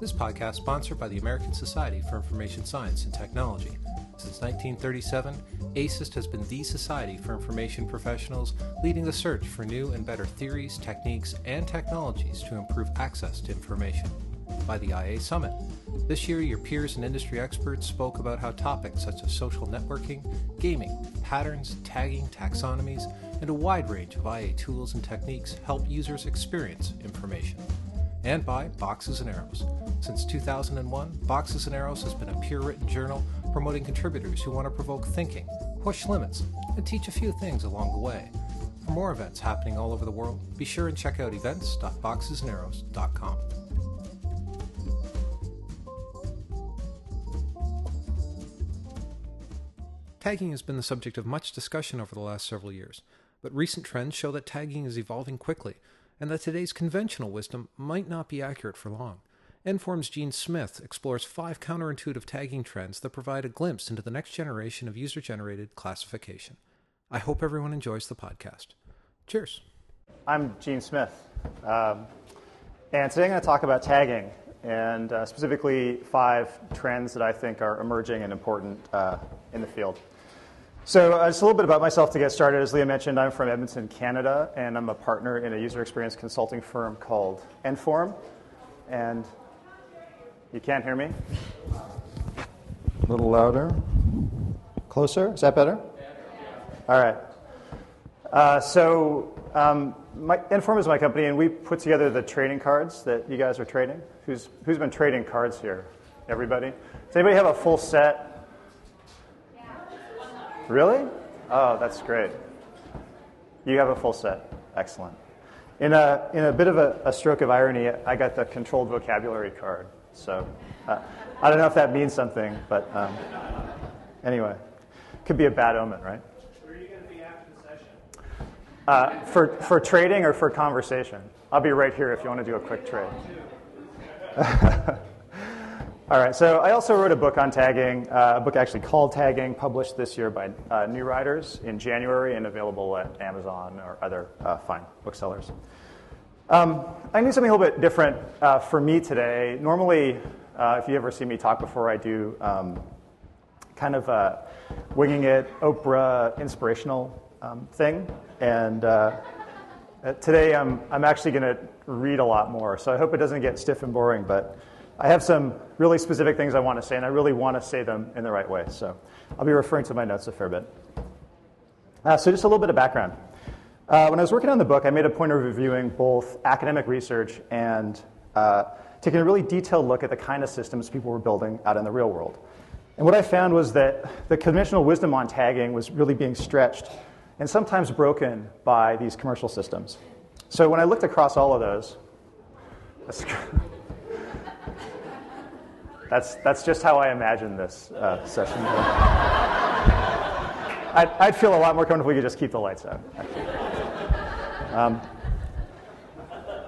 This podcast is sponsored by the American Society for Information Science and Technology. Since 1937, ASIST has been the society for information professionals leading the search for new and better theories, techniques, and technologies to improve access to information. By the IA Summit. This year, your peers and industry experts spoke about how topics such as social networking, gaming, patterns, tagging, taxonomies, and a wide range of IA tools and techniques help users experience information and by Boxes and Arrows. Since 2001, Boxes and Arrows has been a peer written journal promoting contributors who want to provoke thinking, push limits, and teach a few things along the way. For more events happening all over the world, be sure and check out events.boxesandarrows.com. Tagging has been the subject of much discussion over the last several years, but recent trends show that tagging is evolving quickly and that today's conventional wisdom might not be accurate for long. nForm's Gene Smith explores five counterintuitive tagging trends that provide a glimpse into the next generation of user generated classification. I hope everyone enjoys the podcast. Cheers. I'm Gene Smith, um, and today I'm going to talk about tagging and uh, specifically five trends that I think are emerging and important uh, in the field. So, uh, just a little bit about myself to get started. As Leah mentioned, I'm from Edmonton, Canada, and I'm a partner in a user experience consulting firm called nForm. And you can't hear me? A little louder. Closer? Is that better? All right. Uh, so, um, my, nForm is my company, and we put together the trading cards that you guys are trading. Who's, who's been trading cards here? Everybody? Does anybody have a full set Really? Oh, that's great. You have a full set. Excellent. In a, in a bit of a, a stroke of irony, I got the controlled vocabulary card. So uh, I don't know if that means something, but um, anyway, could be a bad omen, right? Where are you going to be after the session? Uh, for, for trading or for conversation? I'll be right here if you want to do a quick trade. All right, so I also wrote a book on tagging, uh, a book actually called Tagging, published this year by uh, New Riders in January and available at Amazon or other uh, fine booksellers. Um, I need something a little bit different uh, for me today. Normally, uh, if you ever see me talk before, I do um, kind of a winging it, Oprah inspirational um, thing. And uh, today I'm, I'm actually going to read a lot more, so I hope it doesn't get stiff and boring, but I have some really specific things I want to say, and I really want to say them in the right way. So I'll be referring to my notes a fair bit. Uh, so, just a little bit of background. Uh, when I was working on the book, I made a point of reviewing both academic research and uh, taking a really detailed look at the kind of systems people were building out in the real world. And what I found was that the conventional wisdom on tagging was really being stretched and sometimes broken by these commercial systems. So, when I looked across all of those, That's, that's just how I imagine this uh, session. I'd, I'd, feel a lot more comfortable if we could just keep the lights out. Um,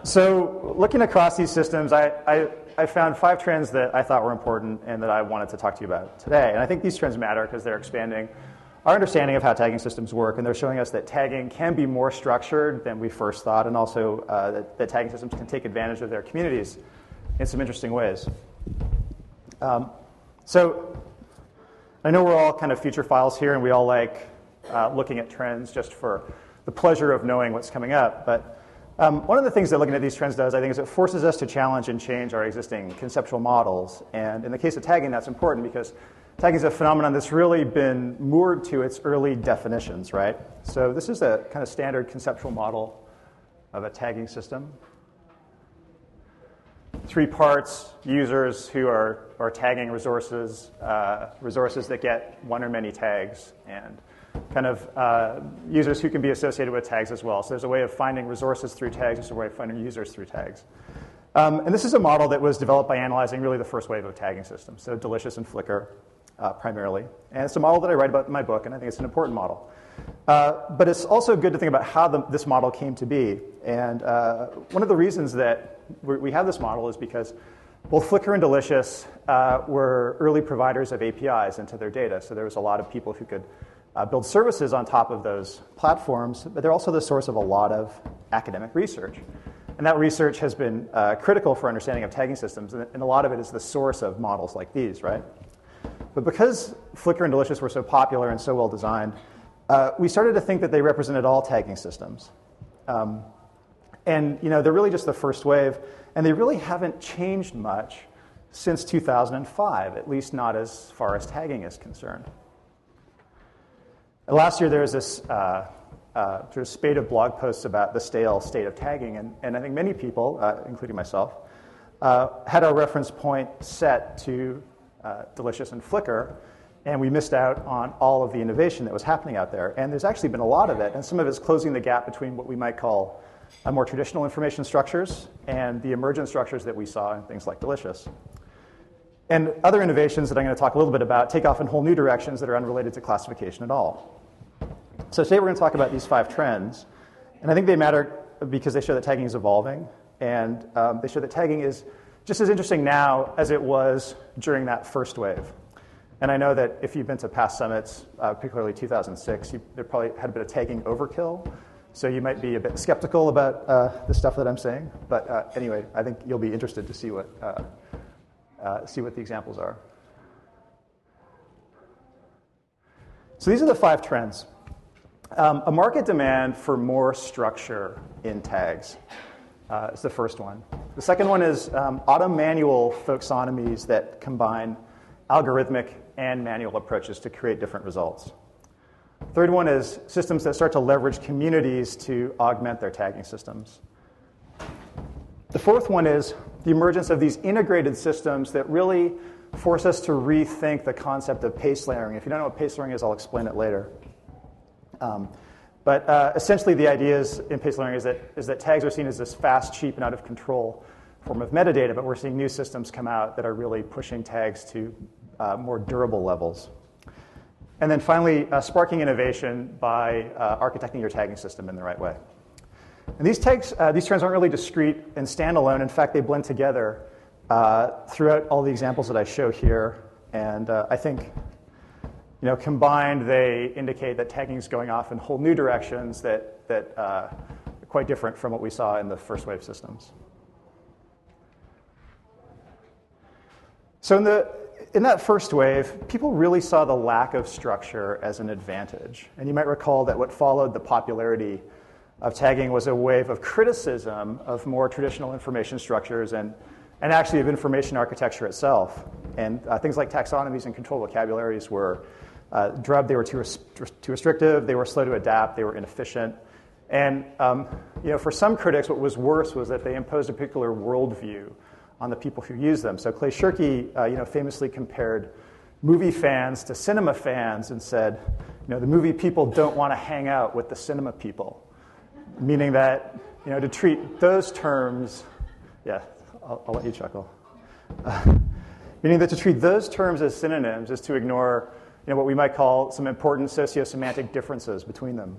so, looking across these systems, I, I, I, found five trends that I thought were important and that I wanted to talk to you about today. And I think these trends matter because they're expanding our understanding of how tagging systems work, and they're showing us that tagging can be more structured than we first thought, and also uh, that, that tagging systems can take advantage of their communities in some interesting ways. Um, so I know we're all kind of future files here, and we all like uh, looking at trends just for the pleasure of knowing what's coming up. But um, one of the things that looking at these trends does, I think, is it forces us to challenge and change our existing conceptual models. And in the case of tagging, that's important because tagging is a phenomenon that's really been moored to its early definitions, right? So this is a kind of standard conceptual model of a tagging system three parts users who are, are tagging resources, uh, resources that get one or many tags, and kind of uh, users who can be associated with tags as well. So there's a way of finding resources through tags, there's a way of finding users through tags. Um, and this is a model that was developed by analyzing really the first wave of tagging systems, so Delicious and Flickr uh, primarily. And it's a model that I write about in my book, and I think it's an important model. Uh, but it's also good to think about how the, this model came to be. And uh, one of the reasons that we have this model is because both Flickr and Delicious uh, were early providers of APIs into their data. So there was a lot of people who could uh, build services on top of those platforms, but they're also the source of a lot of academic research. And that research has been uh, critical for understanding of tagging systems, and, a lot of it is the source of models like these, right? But because Flickr and Delicious were so popular and so well designed, uh, we started to think that they represented all tagging systems. Um, and you know, they're really just the first wave, and they really haven't changed much since 2005, at least not as far as tagging is concerned. Last year, there was this uh, uh, sort of spate of blog posts about the stale state of tagging, and, and I think many people, uh, including myself, uh, had our reference point set to uh, Delicious and Flickr, and we missed out on all of the innovation that was happening out there. And there's actually been a lot of it, and some of it's closing the gap between what we might call more traditional information structures and the emergent structures that we saw in things like Delicious. And other innovations that I'm going to talk a little bit about take off in whole new directions that are unrelated to classification at all. So today we're going to talk about these five trends, and I think they matter because they show that tagging is evolving, and um, they show that tagging is just as interesting now as it was during that first wave. And I know that if you've been to past summits, uh, particularly 2006, you there probably had a bit of tagging overkill. So you might be a bit skeptical about uh, the stuff that I'm saying. But uh, anyway, I think you'll be interested to see what, uh, uh, see what the examples are. So these are the five trends. Um, a market demand for more structure in tags uh, is the first one. The second one is um, auto-manual folksonomies that combine algorithmic and manual approaches to create different results. Third one is systems that start to leverage communities to augment their tagging systems. The fourth one is the emergence of these integrated systems that really force us to rethink the concept of pace layering. If you don't know what pace layering is, I'll explain it later. Um, but uh, essentially, the idea is, in pace layering is that, is that tags are seen as this fast, cheap, and out of control form of metadata, but we're seeing new systems come out that are really pushing tags to uh, more durable levels. And then finally, uh, sparking innovation by uh, architecting your tagging system in the right way. And these, tags, uh, these trends aren't really discrete and standalone. In fact, they blend together uh, throughout all the examples that I show here. And uh, I think, you know, combined, they indicate that tagging is going off in whole new directions that, that are quite different from what we saw in the first wave systems. So in the in that first wave, people really saw the lack of structure as an advantage. And you might recall that what followed the popularity of tagging was a wave of criticism of more traditional information structures and, and actually of information architecture itself. And uh, things like taxonomies and control vocabularies were uh, drubbed, they were too, too restrictive, they were slow to adapt, they were inefficient. And um, you know, for some critics, what was worse was that they imposed a particular worldview on the people who use them. So Clay Shirky, uh, you know, famously compared movie fans to cinema fans and said, you know, the movie people don't want to hang out with the cinema people, meaning that, you know, to treat those terms, yeah, I'll, I'll let you chuckle. Uh, meaning that to treat those terms as synonyms is to ignore, you know, what we might call some important socio-semantic differences between them.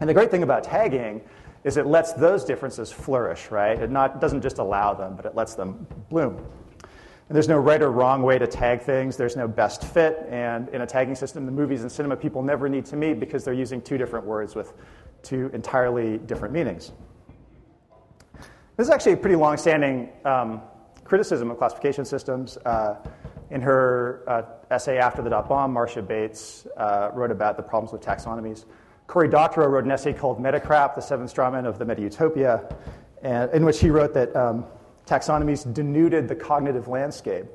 And the great thing about tagging is it lets those differences flourish, right? It not, doesn't just allow them, but it lets them bloom. And there's no right or wrong way to tag things. There's no best fit. And in a tagging system, the movies and cinema people never need to meet because they're using two different words with two entirely different meanings. This is actually a pretty long-standing um, criticism of classification systems. Uh, in her uh, essay after the dot bomb, Marcia Bates uh, wrote about the problems with taxonomies. Cory Doctorow wrote an essay called Metacrap, the seven straw men of the Meta-utopia, and, in which he wrote that um, taxonomies denuded the cognitive landscape.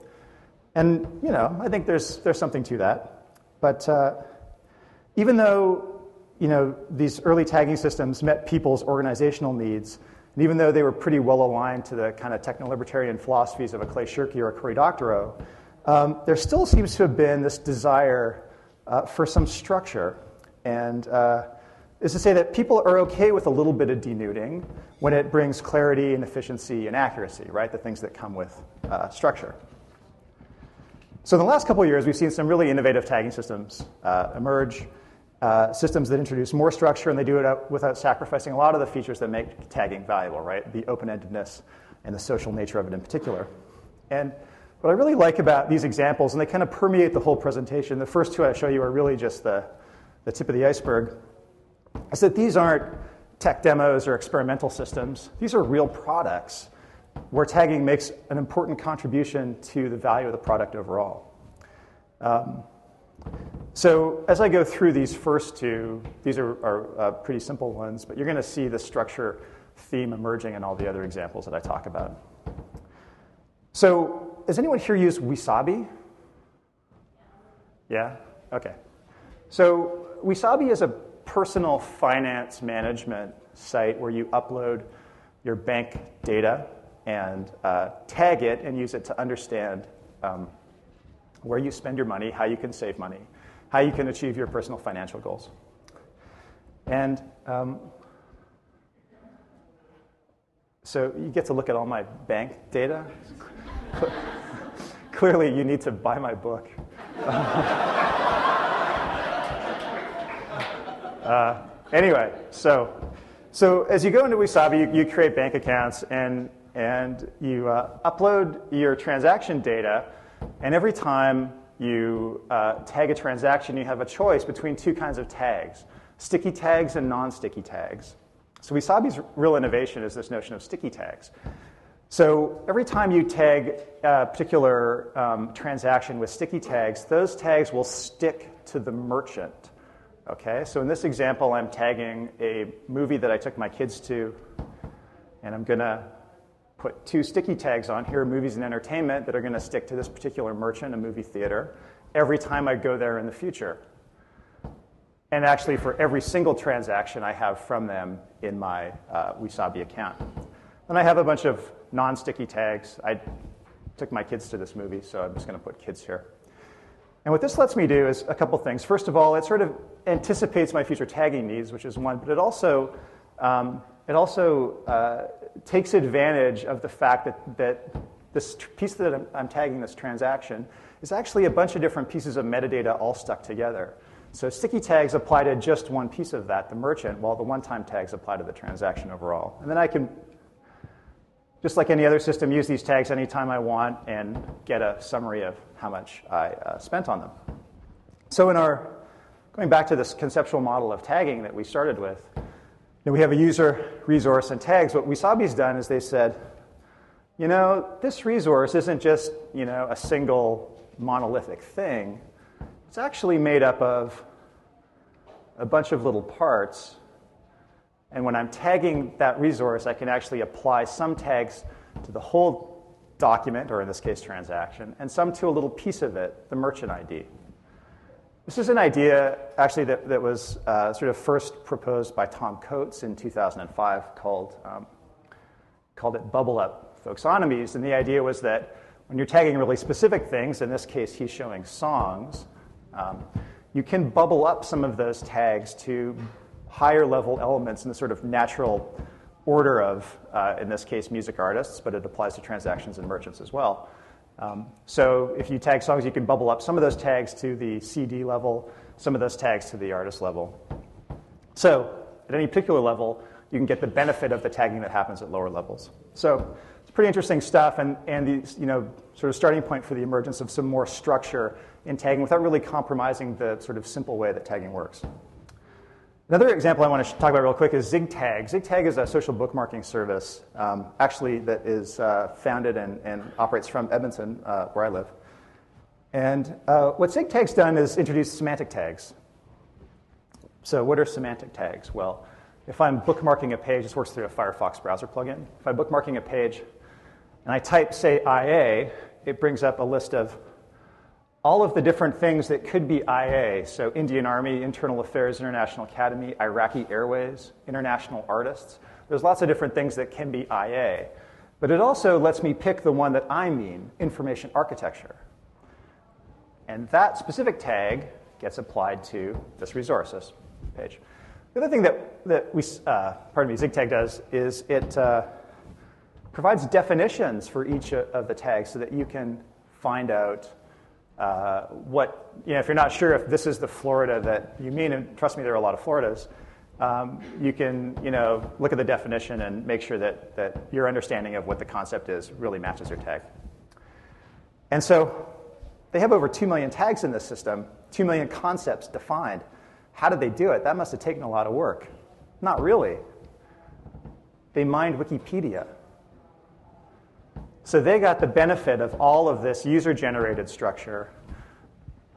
And, you know, I think there's, there's something to that. But uh, even though, you know, these early tagging systems met people's organizational needs, and even though they were pretty well aligned to the kind of techno-libertarian philosophies of a Clay Shirky or a Cory Doctorow, um, there still seems to have been this desire uh, for some structure and uh, is to say that people are okay with a little bit of denuding when it brings clarity and efficiency and accuracy, right? The things that come with uh, structure. So in the last couple of years, we've seen some really innovative tagging systems uh, emerge, uh, systems that introduce more structure and they do it without sacrificing a lot of the features that make tagging valuable, right? The open-endedness and the social nature of it in particular. And what I really like about these examples, and they kind of permeate the whole presentation, the first two I show you are really just the, the tip of the iceberg, is that these aren't tech demos or experimental systems. These are real products where tagging makes an important contribution to the value of the product overall. Um, so as I go through these first two, these are, are uh, pretty simple ones, but you're going to see the structure theme emerging in all the other examples that I talk about. So has anyone here used Wesabe? Yeah? Okay. So Wesabe is a personal finance management site where you upload your bank data and uh, tag it and use it to understand um, where you spend your money, how you can save money, how you can achieve your personal financial goals. And um, so you get to look at all my bank data. Clearly, you need to buy my book. uh, anyway, so, so as you go into Wesabe, you, you create bank accounts and, and you uh, upload your transaction data. And every time you uh, tag a transaction, you have a choice between two kinds of tags sticky tags and non sticky tags. So Wesabe's real innovation is this notion of sticky tags. So every time you tag a particular um, transaction with sticky tags, those tags will stick to the merchant. Okay, so in this example, I'm tagging a movie that I took my kids to, and I'm to put two sticky tags on here, movies and entertainment, that are to stick to this particular merchant, a movie theater, every time I go there in the future. And actually, for every single transaction I have from them in my uh, Wesabe account. And I have a bunch of non sticky tags. I took my kids to this movie, so I'm just to put kids here. And what this lets me do is a couple things. First of all, it sort of anticipates my future tagging needs, which is one, but it also, um, it also uh, takes advantage of the fact that, that this piece that I'm, I'm tagging, this transaction, is actually a bunch of different pieces of metadata all stuck together. So sticky tags apply to just one piece of that, the merchant, while the one-time tags apply to the transaction overall. And then I can, just like any other system, use these tags anytime I want and get a summary of how much I uh, spent on them. So in our, going back to this conceptual model of tagging that we started with, we have a user, resource, and tags. What Wesabe's done is they said, you know, this resource isn't just, you know, a single monolithic thing. It's actually made up of a bunch of little parts. And when I'm tagging that resource, I can actually apply some tags to the whole document, or in this case, transaction, and some to a little piece of it, the merchant ID. This is an idea, actually, that, that was uh, sort of first proposed by Tom Coates in 2005 called, um, called it Bubble Up Folksonomies. And the idea was that when you're tagging really specific things, in this case, he's showing songs, um, you can bubble up some of those tags to higher level elements in the sort of natural order of, uh, in this case, music artists, but it applies to transactions and merchants as well. Um, so if you tag songs, you can bubble up some of those tags to the CD level, some of those tags to the artist level. So at any particular level, you can get the benefit of the tagging that happens at lower levels. So it's pretty interesting stuff, and, and the you know, sort of starting point for the emergence of some more structure in tagging without really compromising the sort of simple way that tagging works. Another example I want to talk about real quick is ZigTag. ZigTag is a social bookmarking service, um, actually, that is uh, founded and, and, operates from Edmonton, uh, where I live. And uh, what ZigTag's done is introduce semantic tags. So, what are semantic tags? Well, if I'm bookmarking a page, this works through a Firefox browser plugin. If I'm bookmarking a page and I type, say, IA, it brings up a list of all of the different things that could be IA, so Indian Army, Internal Affairs, International Academy, Iraqi Airways, international artists. There's lots of different things that can be IA. But it also lets me pick the one that I mean, information architecture. And that specific tag gets applied to this resources page. The other thing that, that we, uh, pardon me, ZigTag does is it uh, provides definitions for each of the tags so that you can find out uh, what, you know, if you're not sure if this is the Florida that you mean, and trust me, there are a lot of Floridas, um, you can, you know, look at the definition and make sure that, that your understanding of what the concept is really matches your tag. And so they have over 2 million tags in this system, 2 million concepts defined. How did they do it? That must have taken a lot of work. Not really. they mined Wikipedia. So they got the benefit of all of this user generated structure,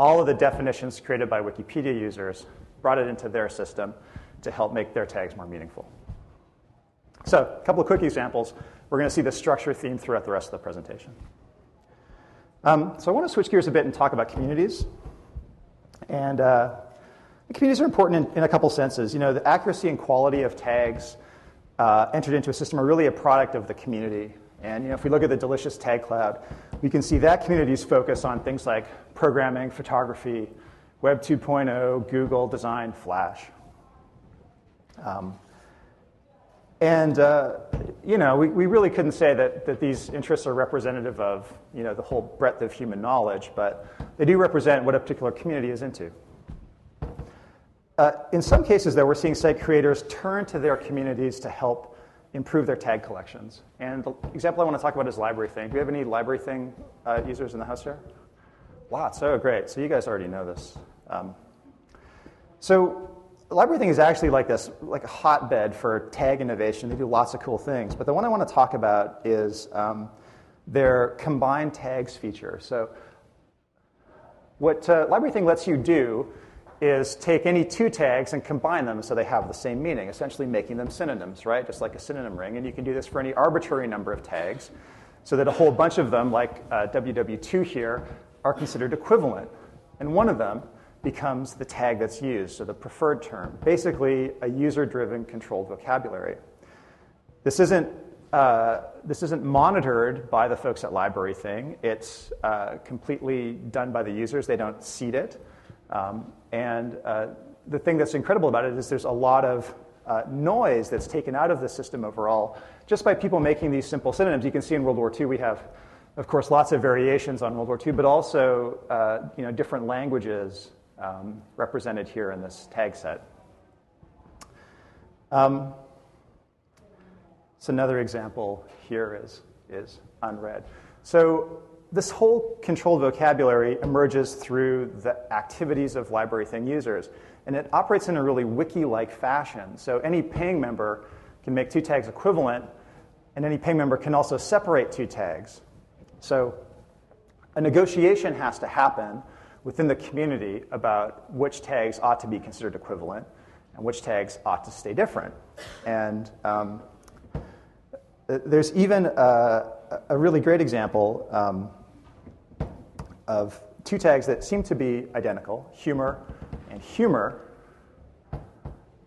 all of the definitions created by Wikipedia users, brought it into their system to help make their tags more meaningful. So, a couple of quick examples. We're going to see the structure theme throughout the rest of the presentation. Um, so, I want to switch gears a bit and talk about communities. And uh, communities are important in, in, a couple senses. You know, the accuracy and quality of tags uh, entered into a system are really a product of the community. And you know, if we look at the delicious tag cloud, we can see that community's focus on things like programming, photography, Web 2.0, Google, design, Flash. Um, and uh, you know, we, we really couldn't say that, that these interests are representative of you know, the whole breadth of human knowledge, but they do represent what a particular community is into. Uh, in some cases, though, we're seeing site creators turn to their communities to help improve their tag collections. And the example I want to talk about is LibraryThing. Do we have any LibraryThing uh, users in the house here? Lots. Oh, great. So you guys already know this. Um, so LibraryThing is actually like this, like a hotbed for tag innovation. They do lots of cool things. But the one I want to talk about is um, their combined tags feature. So what uh, LibraryThing lets you do is take any two tags and combine them so they have the same meaning, essentially making them synonyms, right? Just like a synonym ring. And you can do this for any arbitrary number of tags so that a whole bunch of them, like uh, WW2 here, are considered equivalent. And one of them becomes the tag that's used, so the preferred term, basically a user driven controlled vocabulary. This isn't, uh, this isn't monitored by the folks at Library Thing. It's uh, completely done by the users. They don't seed it. Um, and uh, the thing that's incredible about it is there's a lot of uh, noise that's taken out of the system overall just by people making these simple synonyms. You can see in World War II we have, of course, lots of variations on World War II, but also uh, you know, different languages um, represented here in this tag set. Um, so another example here is, is unread. So this whole controlled vocabulary emerges through the activities of LibraryThing users. And it operates in a really wiki like fashion. So any paying member can make two tags equivalent, and any paying member can also separate two tags. So a negotiation has to happen within the community about which tags ought to be considered equivalent and which tags ought to stay different. And um, there's even a, a, really great example. Um, of two tags that seem to be identical humor and humor,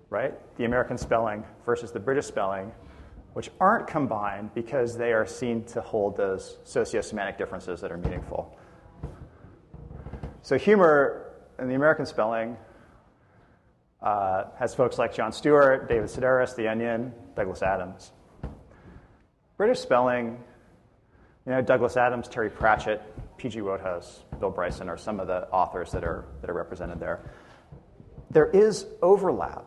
right? The American spelling versus the British spelling, which aren't combined because they are seen to hold those sociosemantic differences that are meaningful. So, humor in the American spelling uh, has folks like Jon Stewart, David Sedaris, The Onion, Douglas Adams. British spelling, you know, Douglas Adams, Terry Pratchett, P.G. Wodehouse, Bill Bryson are some of the authors that are, that are represented there. There is overlap,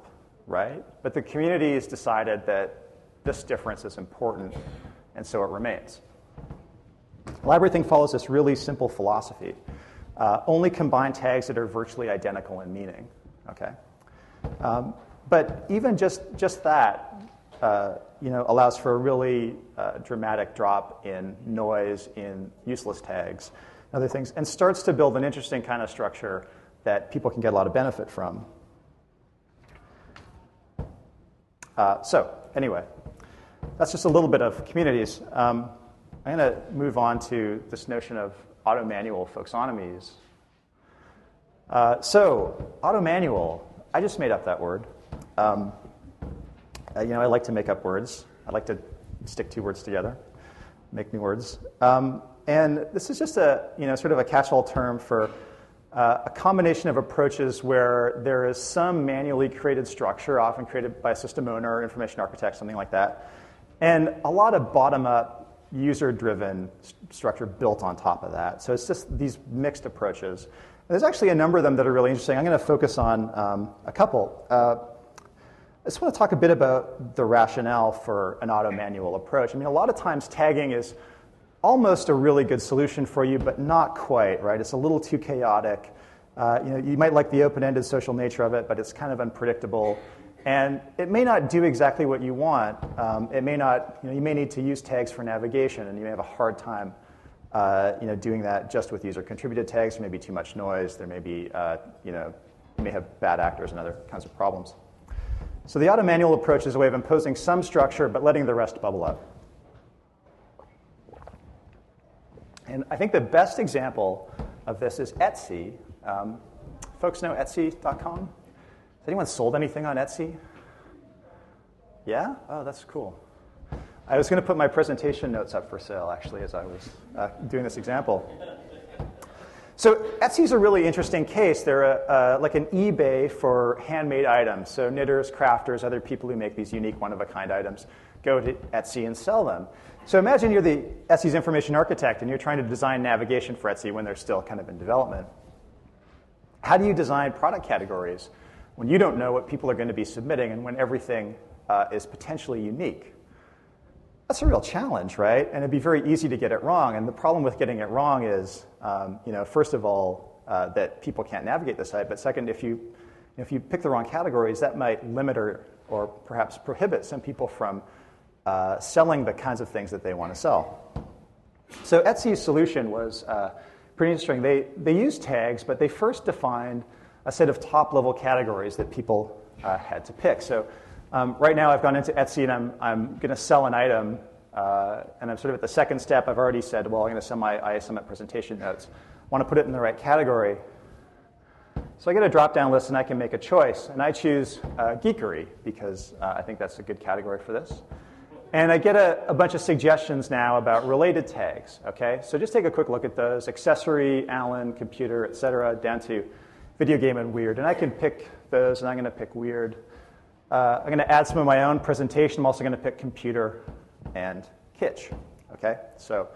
right? But the community has decided that this difference is important, and so it remains. LibraryThing follows this really simple philosophy. Uh, only combine tags that are virtually identical in meaning, okay? Um, but even just, just that uh, you know, allows for a really uh, dramatic drop in noise in useless tags other things, and starts to build an interesting kind of structure that people can get a lot of benefit from. Uh, so, anyway, that's just a little bit of communities. Um, I'm going to move on to this notion of auto manual folksonomies. Uh, so, auto manual, I just made up that word. Um, uh, you know, I like to make up words. I like to stick two words together, make new words. Um, and this is just a, you know, sort of a catch-all term for uh, a combination of approaches where there is some manually created structure, often created by a system owner, information architect, something like that, and a lot of bottom-up, user-driven st- structure built on top of that. So it's just these mixed approaches. And there's actually a number of them that are really interesting. I'm going to focus on um, a couple. Uh, I just want to talk a bit about the rationale for an auto manual approach. I mean, a lot of times tagging is almost a really good solution for you, but not quite, right? It's a little too chaotic. Uh, you, know, you might like the open ended social nature of it, but it's kind of unpredictable. And it may not do exactly what you want. Um, it may not, you, know, you may need to use tags for navigation, and you may have a hard time uh, you know, doing that just with user contributed tags. There may be too much noise. There may be, uh, you know, you may have bad actors and other kinds of problems. So the auto manual approach is a way of imposing some structure but letting the rest bubble up. And I think the best example of this is Etsy. Um, folks know Etsy.com? Has anyone sold anything on Etsy? Yeah? Oh, that's cool. I was going to put my presentation notes up for sale, actually, as I was uh, doing this example. So Etsy is a really interesting case. They're a, like an eBay for handmade items. So knitters, crafters, other people who make these unique one-of-a-kind items go to Etsy and sell them. So imagine you're the Etsy's information architect and you're trying to design navigation for Etsy when they're still kind of in development. How do you design product categories when you don't know what people are going to be submitting and when everything uh, is potentially unique? That's a real challenge, right? And it'd be very easy to get it wrong. And the problem with getting it wrong is, um, you know, first of all, uh, that people can't navigate the site. But second, if you, if you pick the wrong categories, that might limit or, or perhaps prohibit some people from uh, selling the kinds of things that they want to sell. So Etsy's solution was uh, pretty interesting. They, they used tags, but they first defined a set of top level categories that people uh, had to pick. So um, right now, I've gone into Etsy and I'm, I'm going to sell an item, uh, and I'm sort of at the second step. I've already said, well, I'm going to sell my IA Summit presentation notes. I want to put it in the right category. So I get a drop down list and I can make a choice. And I choose uh, geekery because uh, I think that's a good category for this. And I get a, a, bunch of suggestions now about related tags. Okay, so just take a quick look at those: accessory, Allen, computer, et cetera, down to video game and weird. And I can pick those, and I'm going to pick weird. Uh, I'm going to add some of my own presentation. I'm also going to pick computer and kitsch. Okay, so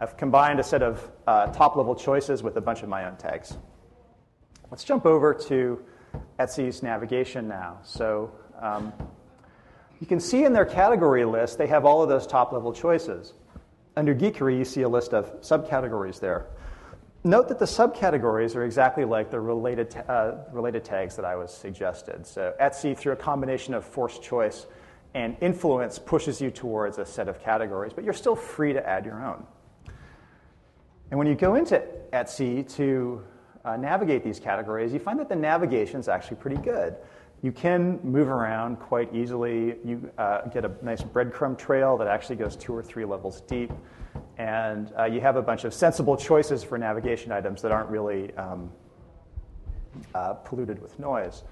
I've combined a set of uh, top-level choices with a bunch of my own tags. Let's jump over to Etsy's navigation now. So um, you can see in their category list they have all of those top-level choices. Under Geekery, you see a list of subcategories there. Note that the subcategories are exactly like the related, uh, related tags that I was suggested. So Etsy, through a combination of forced choice and influence, pushes you towards a set of categories, but you're still free to add your own. And when you go into Etsy to uh, navigate these categories, you find that the navigation is actually pretty good. You can move around quite easily. You uh, get a nice breadcrumb trail that actually goes two or three levels deep and uh, you have a bunch of sensible choices for navigation items that aren't really um, uh, polluted with noise.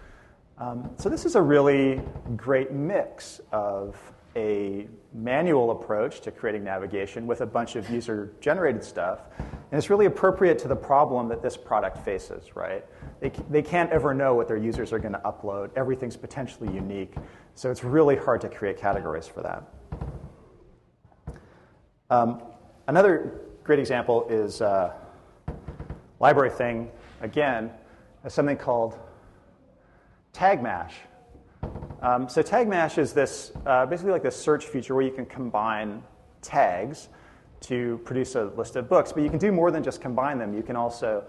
Um, so this is a really great mix of a manual approach to creating navigation with a bunch of user-generated stuff, and it's really appropriate to the problem that this product faces, right? They, they can't ever know what their users are going to upload. Everything's potentially unique, so it's really hard to create categories for that. Um, Another great example is uh, library thing, again, is something called tag mash. Um, so tag mash is this uh, basically like this search feature where you can combine tags to produce a list of books, but you can do more than just combine them. You can also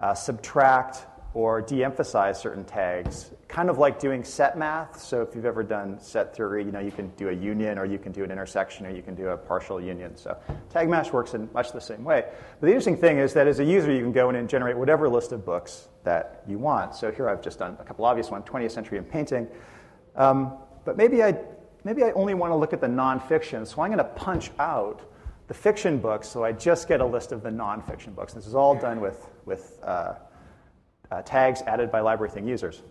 uh, subtract or de-emphasize certain tags, kind of like doing set math. So if you've ever done set theory, you know you can do a union, or you can do an intersection, or you can do a partial union. So tag mash works in much the same way. But the interesting thing is that as a user, you can go in and generate whatever list of books that you want. So here I've just done a couple obvious ones: 20th century and painting. Um, but maybe I maybe I only want to look at the nonfiction, so I'm going to punch out the fiction books, so I just get a list of the nonfiction books. This is all done with with uh, uh, tags added by Library Thing users.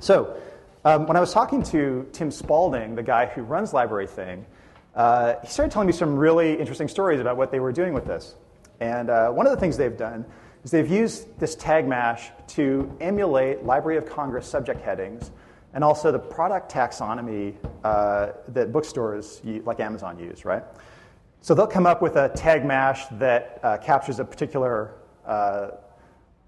So, um, when I was talking to Tim Spalding, the guy who runs Library Thing, uh, he started telling me some really interesting stories about what they were doing with this. And uh, one of the things they've done is they've used this tag mash to emulate Library of Congress subject headings and also the product taxonomy uh, that bookstores like Amazon use, right? So they'll come up with a tag mash that uh, captures a particular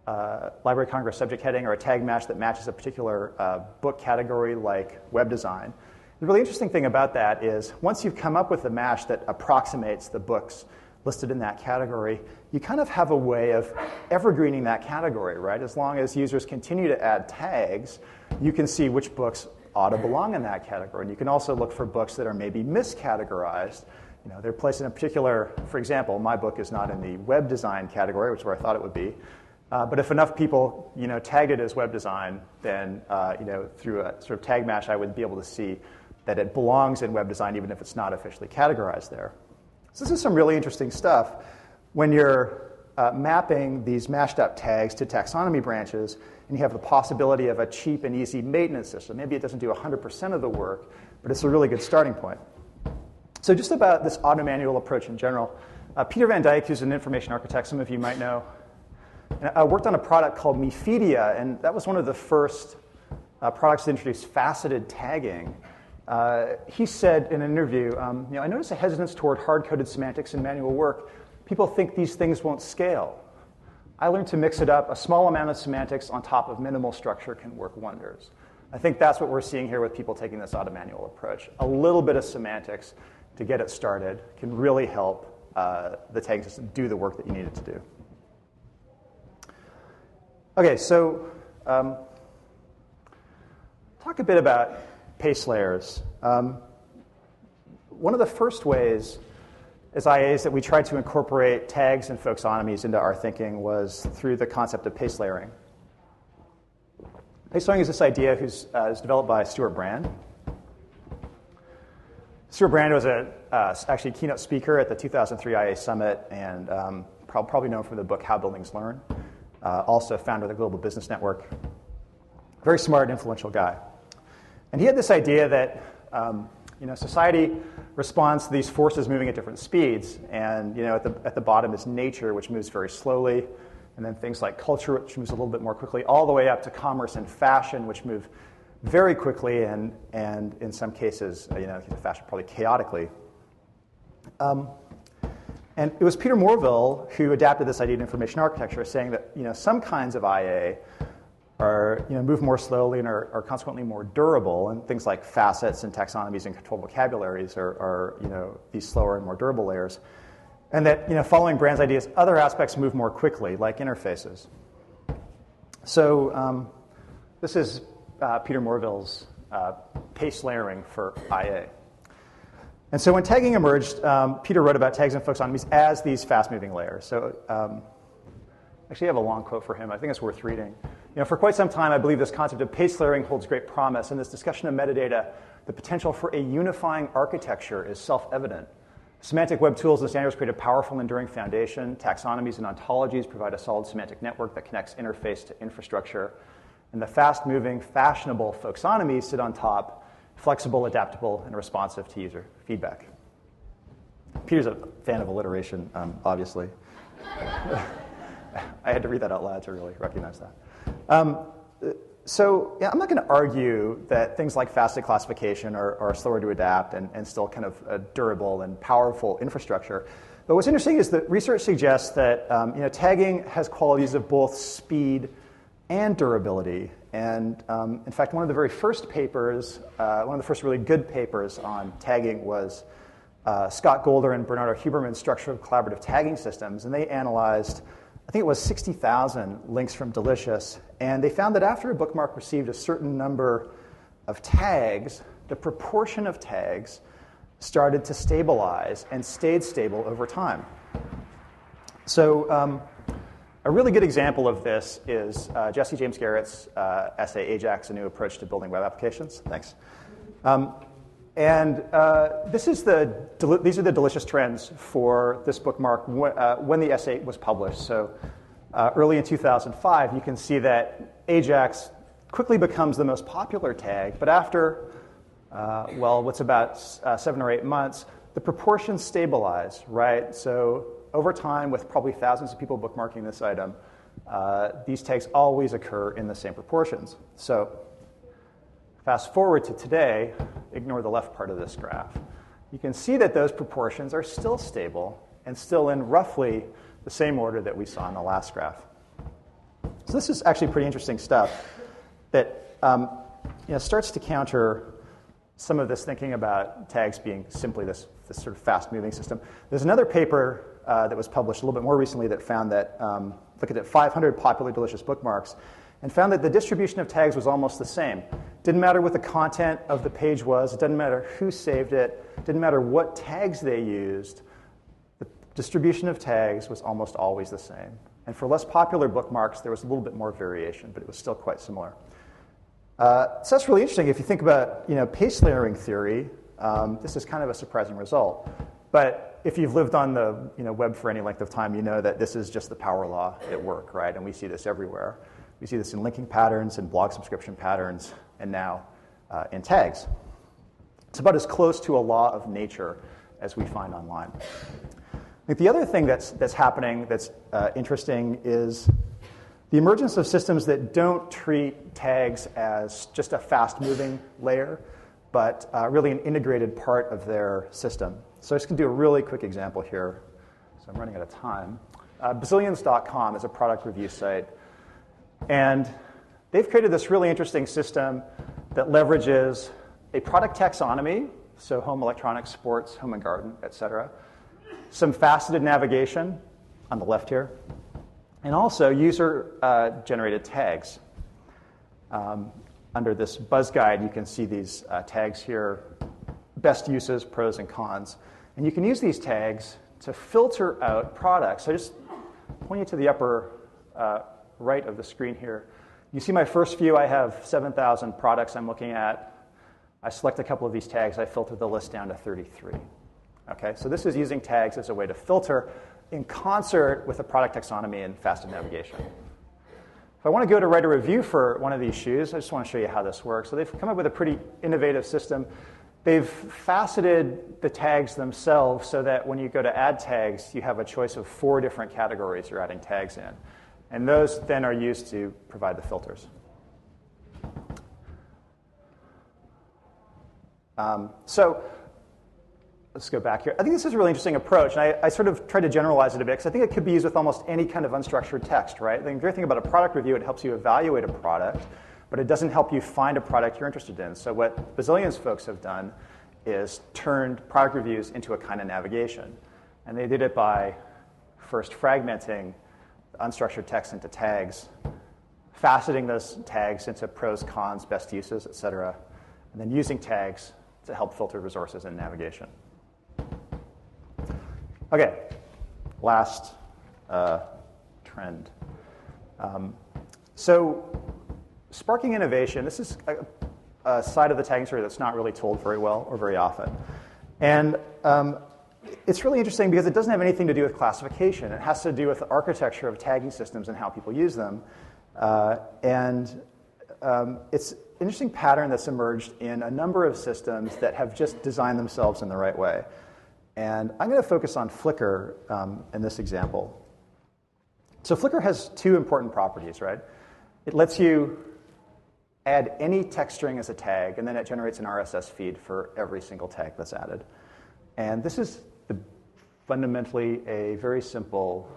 uh, Library of Congress subject heading or a tag mash that matches a particular uh, book category like web design. The really interesting thing about that is once you've come up with a match that approximates the books listed in that category, you kind of have a way of evergreening that category, right? As long as users continue to add tags, you can see which books ought to belong in that category. And you can also look for books that are maybe miscategorized. You know, they're placed in a particular, for example, my book is not in the web design category, which is where I thought it would be. Uh, but if enough people, you know, tagged it as web design, then, uh, you know, through a sort of tag mash, I would be able to see that it belongs in web design, even if it's not officially categorized there. So this is some really interesting stuff when you're uh, mapping these mashed up tags to taxonomy branches, and you have the possibility of a cheap and easy maintenance system. Maybe it doesn't do 100% of the work, but it's a really good starting point. So, just about this auto manual approach in general, uh, Peter Van Dijck, who's an information architect, some of you might know, I worked on a product called MeFeedia, and that was one of the first uh, products to introduce faceted tagging. Uh, he said in an interview, um, you know, I notice a hesitance toward hard-coded semantics in manual work. People think these things won't scale. I learned to mix it up. A small amount of semantics on top of minimal structure can work wonders. I think that's what we're seeing here with people taking this auto manual approach. A little bit of semantics to get it started can really help uh, the tagging system do the work that you need it to do. Okay, so um, talk a bit about pace layers. Um, one of the first ways as IAs that we tried to incorporate tags and folksonomies into our thinking was through the concept of pace layering. Pace layering is this idea who's uh, is developed by Stewart Brand. Stewart Brand was a, uh, actually a keynote speaker at the 2003 IA Summit and um, probably known from the book How Buildings Learn. Uh, also founder of the Global Business Network. Very smart, influential guy. And he had this idea that um, you know, society responds to these forces moving at different speeds. And you know, at, the, at the bottom is nature, which moves very slowly. And then things like culture, which moves a little bit more quickly, all the way up to commerce and fashion, which move very quickly and, and in some cases, you know, fashion probably chaotically. Um, and it was Peter Morville who adapted this idea of information architecture, saying that you know, some kinds of IA are, you know, move more slowly and are, are, consequently more durable. And things like facets and taxonomies and control vocabularies are, are, you know, these slower and more durable layers. And that you know, following Brand's ideas, other aspects move more quickly, like interfaces. So um, this is uh, Peter Morville's uh, pace layering for IA. And so when tagging emerged, um, Peter wrote about tags and folksonomies as these fast-moving layers. So um, actually, I have a long quote for him. I think it's worth reading. You know, for quite some time, I believe this concept of pace layering holds great promise. In this discussion of metadata, the potential for a unifying architecture is self-evident. Semantic web tools and standards create a powerful, enduring foundation. Taxonomies and ontologies provide a solid semantic network that connects interface to infrastructure. And the fast-moving, fashionable folksonomies sit on top, flexible, adaptable, and responsive to user feedback. Peter's a fan of alliteration, um, obviously. I had to read that out loud to really recognize that. Um, so yeah, I'm not going to argue that things like faceted classification are, are slower to adapt and, and still kind of a durable and powerful infrastructure. But what's interesting is that research suggests that um, you know, tagging has qualities of both speed and durability. And um, in fact, one of the very first papers, uh, one of the first really good papers on tagging was uh, Scott Golder and Bernardo Huberman's Structure of Collaborative Tagging Systems. And they analyzed, I think it was 60,000 links from Delicious. And they found that after a bookmark received a certain number of tags, the proportion of tags started to stabilize and stayed stable over time. So, um, a really good example of this is uh, Jesse James Garrett's uh, essay, Ajax, A New Approach to Building Web Applications. Thanks. Um, and uh, this is the, these are the delicious trends for this bookmark when, uh, when the essay was published. So uh, early in 2005, you can see that Ajax quickly becomes the most popular tag, but after, uh, well, what's about seven or eight months, the proportions stabilize, right? So over time, with probably thousands of people bookmarking this item, uh, these tags always occur in the same proportions. So fast forward to today, ignore the left part of this graph. You can see that those proportions are still stable and still in roughly the same order that we saw in the last graph. So this is actually pretty interesting stuff that um, you know, starts to counter some of this thinking about tags being simply this, this sort of fast-moving system. There's another paper uh, that was published a little bit more recently that found that, um, looked at 500 popular delicious bookmarks, and found that the distribution of tags was almost the same. Didn't matter what the content of the page was, it didn't matter who saved it, didn't matter what tags they used. The distribution of tags was almost always the same. And for less popular bookmarks, there was a little bit more variation, but it was still quite similar. Uh, so that's really interesting. If you think about you know, pace layering theory, um, this is kind of a surprising result. But if you've lived on the you know, web for any length of time, you know that this is just the power law at work, right? And we see this everywhere. We see this in linking patterns, in blog subscription patterns, and now uh, in tags. It's about as close to a law of nature as we find online. I think the other thing that's, that's happening that's uh, interesting is the emergence of systems that don't treat tags as just a fast moving layer, but uh, really an integrated part of their system. So I'm just going to do a really quick example here. So I'm running out of time. Uh, Buzzillions.com is a product review site. And they've created this really interesting system that leverages a product taxonomy, so home electronics, sports, home and garden, et cetera, some faceted navigation on the left here, and also user uh, generated tags. Um, under this buzz guide, you can see these uh, tags here best uses, pros, and cons. And you can use these tags to filter out products. So just point you to the upper uh, right of the screen here. You see my first view, I have 7,000 products I'm looking at. I select a couple of these tags, I filter the list down to 33. Okay, so this is using tags as a way to filter in concert with the product taxonomy and faceted navigation. If I want to go to write a review for one of these shoes, I just want to show you how this works. So they've come up with a pretty innovative system. They've faceted the tags themselves so that when you go to add tags, you have a choice of four different categories you're adding tags in. And those then are used to provide the filters. Um, so let's go back here. I think this is a really interesting approach, and I, I sort of tried to generalize it a bit because I think it could be used with almost any kind of unstructured text, right? The great thing about a product review, it helps you evaluate a product, but it doesn't help you find a product you're interested in. So what Buzzillions folks have done is turned product reviews into a kind of navigation. And they did it by first fragmenting unstructured text into tags, faceting those tags into pros, cons, best uses, et cetera, and then using tags to help filter resources and navigation. Okay, last uh, trend. Um, so, sparking innovation, this is a, a, side of the tagging story that's not really told very well or very often. And um, it's really interesting because it doesn't have anything to do with classification. It has to do with the architecture of tagging systems and how people use them. Uh, and um, it's an interesting pattern that's emerged in a number of systems that have just designed themselves in the right way. And I'm going to focus on Flickr um, in this example. So Flickr has two important properties, right? It lets you add any text string as a tag, and then it generates an RSS feed for every single tag that's added. And this is the, fundamentally a very simple,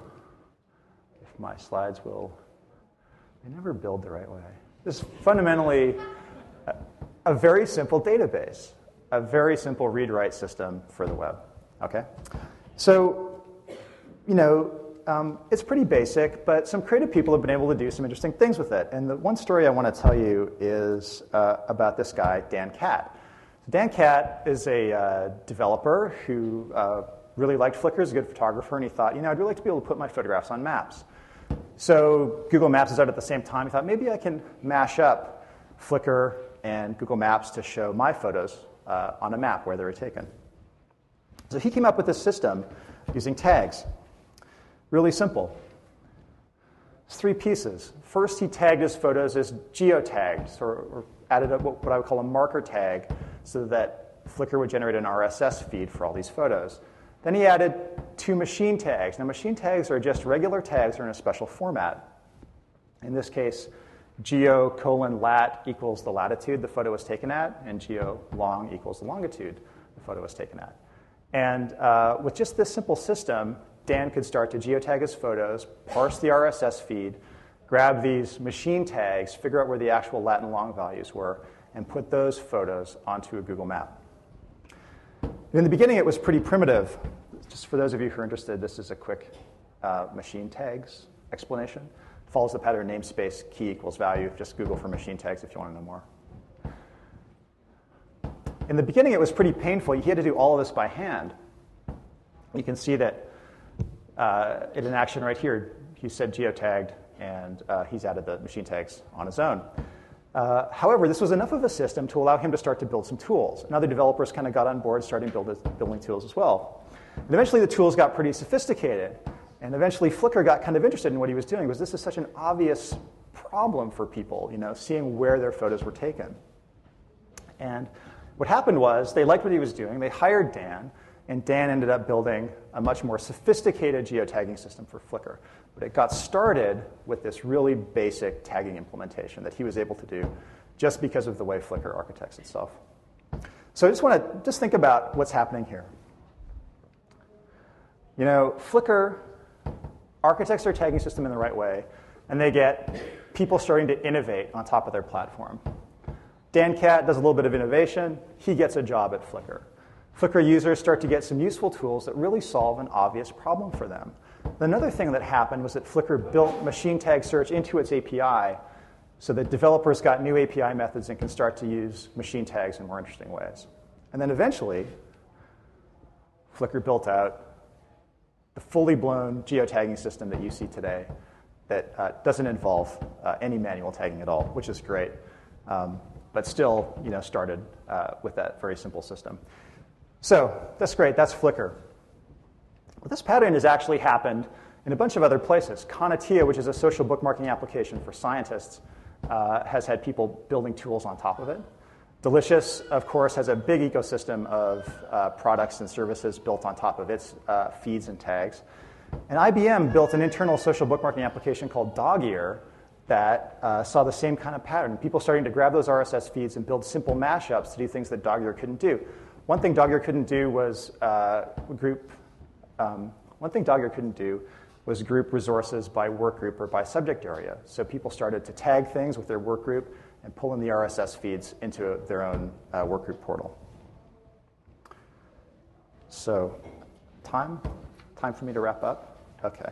if my slides will, they never build the right way. This is fundamentally a, a very simple database, a very simple read-write system for the web. Okay? So, you know, um, it's pretty basic, but some creative people have been able to do some interesting things with it. And the one story I want to tell you is uh, about this guy, Dan Catt. Dan Catt is a uh, developer who uh, really liked Flickr, is a good photographer, and he thought, you know, I'd really like to be able to put my photographs on maps. So Google Maps is out at the same time. He thought maybe I can mash up Flickr and Google Maps to show my photos uh, on a map where they were taken. So he came up with this system using tags. Really simple. It's three pieces. First, he tagged his photos as geotagged, or, or added a, what I would call a marker tag so that Flickr would generate an RSS feed for all these photos. Then he added two machine tags. Now, machine tags are just regular tags that are in a special format. In this case, geo colon lat equals the latitude the photo was taken at, and geo long equals the longitude the photo was taken at. And uh, with just this simple system, Dan could start to geotag his photos, parse the RSS feed, grab these machine tags, figure out where the actual lat and long values were, and put those photos onto a Google map. In the beginning, it was pretty primitive. Just for those of you who are interested, this is a quick uh, machine tags explanation. Follows the pattern namespace key equals value. Just Google for machine tags if you want to know more. In the beginning, it was pretty painful. He had to do all of this by hand. You can see that uh, in an action right here, he said geotagged, and uh, he's added the machine tags on his own. Uh, however, this was enough of a system to allow him to start to build some tools. And other developers kind of got on board, starting build, building tools as well. And eventually, the tools got pretty sophisticated. And eventually, Flickr got kind of interested in what he was doing because this is such an obvious problem for people, you know, seeing where their photos were taken. And what happened was they liked what he was doing. They hired Dan, and Dan ended up building a much more sophisticated geotagging system for Flickr. But it got started with this really basic tagging implementation that he was able to do just because of the way Flickr architects itself. So I just want to just think about what's happening here. You know, Flickr architects their tagging system in the right way, and they get people starting to innovate on top of their platform. Dan Catt does a little bit of innovation. He gets a job at Flickr. Flickr users start to get some useful tools that really solve an obvious problem for them. Another thing that happened was that Flickr built machine tag search into its API so that developers got new API methods and can start to use machine tags in more interesting ways. And then eventually, Flickr built out the fully blown geotagging system that you see today that uh, doesn't involve uh, any manual tagging at all, which is great. Um, but still, you know, started uh, with that very simple system. So that's great. That's Flickr. This pattern has actually happened in a bunch of other places. Connotea, which is a social bookmarking application for scientists, uh, has had people building tools on top of it. Delicious, of course, has a big ecosystem of uh, products and services built on top of its uh, feeds and tags. And IBM built an internal social bookmarking application called Dogear that uh, saw the same kind of pattern. People starting to grab those RSS feeds and build simple mashups to do things that Dogear couldn't do. One thing Dogear couldn't do was uh, group. Um, one thing Dogear couldn't do was group resources by work group or by subject area. So people started to tag things with their work group and pull in the RSS feeds into their own uh, workgroup portal. So, time? Time for me to wrap up? Okay.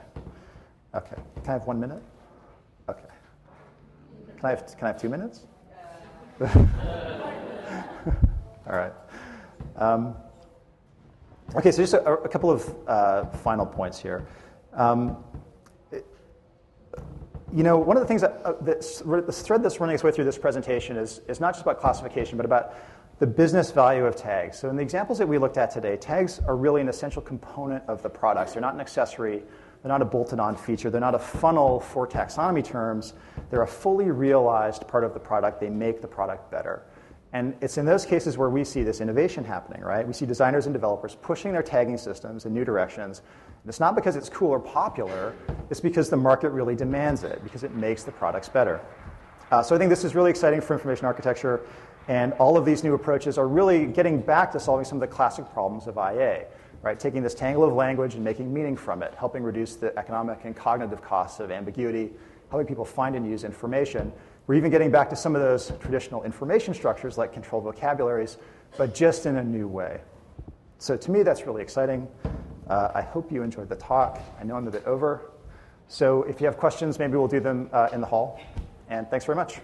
Okay. Can I have one minute? Can I have, can I have two minutes? All right. Um, okay, so just a, a couple of uh, final points here. Um, you know, one of the things that uh, this, this thread that's running its way through this presentation is, is not just about classification, but about the business value of tags. So in the examples that we looked at today, tags are really an essential component of the products. They're not an accessory. They're not a bolted-on feature. They're not a funnel for taxonomy terms. They're a fully realized part of the product. They make the product better. And it's in those cases where we see this innovation happening, right? We see designers and developers pushing their tagging systems in new directions it's not because it's cool or popular, it's because the market really demands it, because it makes the products better. Uh, so I think this is really exciting for information architecture, and all of these new approaches are really getting back to solving some of the classic problems of IA, right? Taking this tangle of language and making meaning from it, helping reduce the economic and cognitive costs of ambiguity, helping people find and use information. We're even getting back to some of those traditional information structures like controlled vocabularies, but just in a new way. So to me, that's really exciting. Uh, I hope you enjoyed the talk. I know I'm a bit over. So if you have questions, maybe we'll do them uh, in the hall. And thanks very much.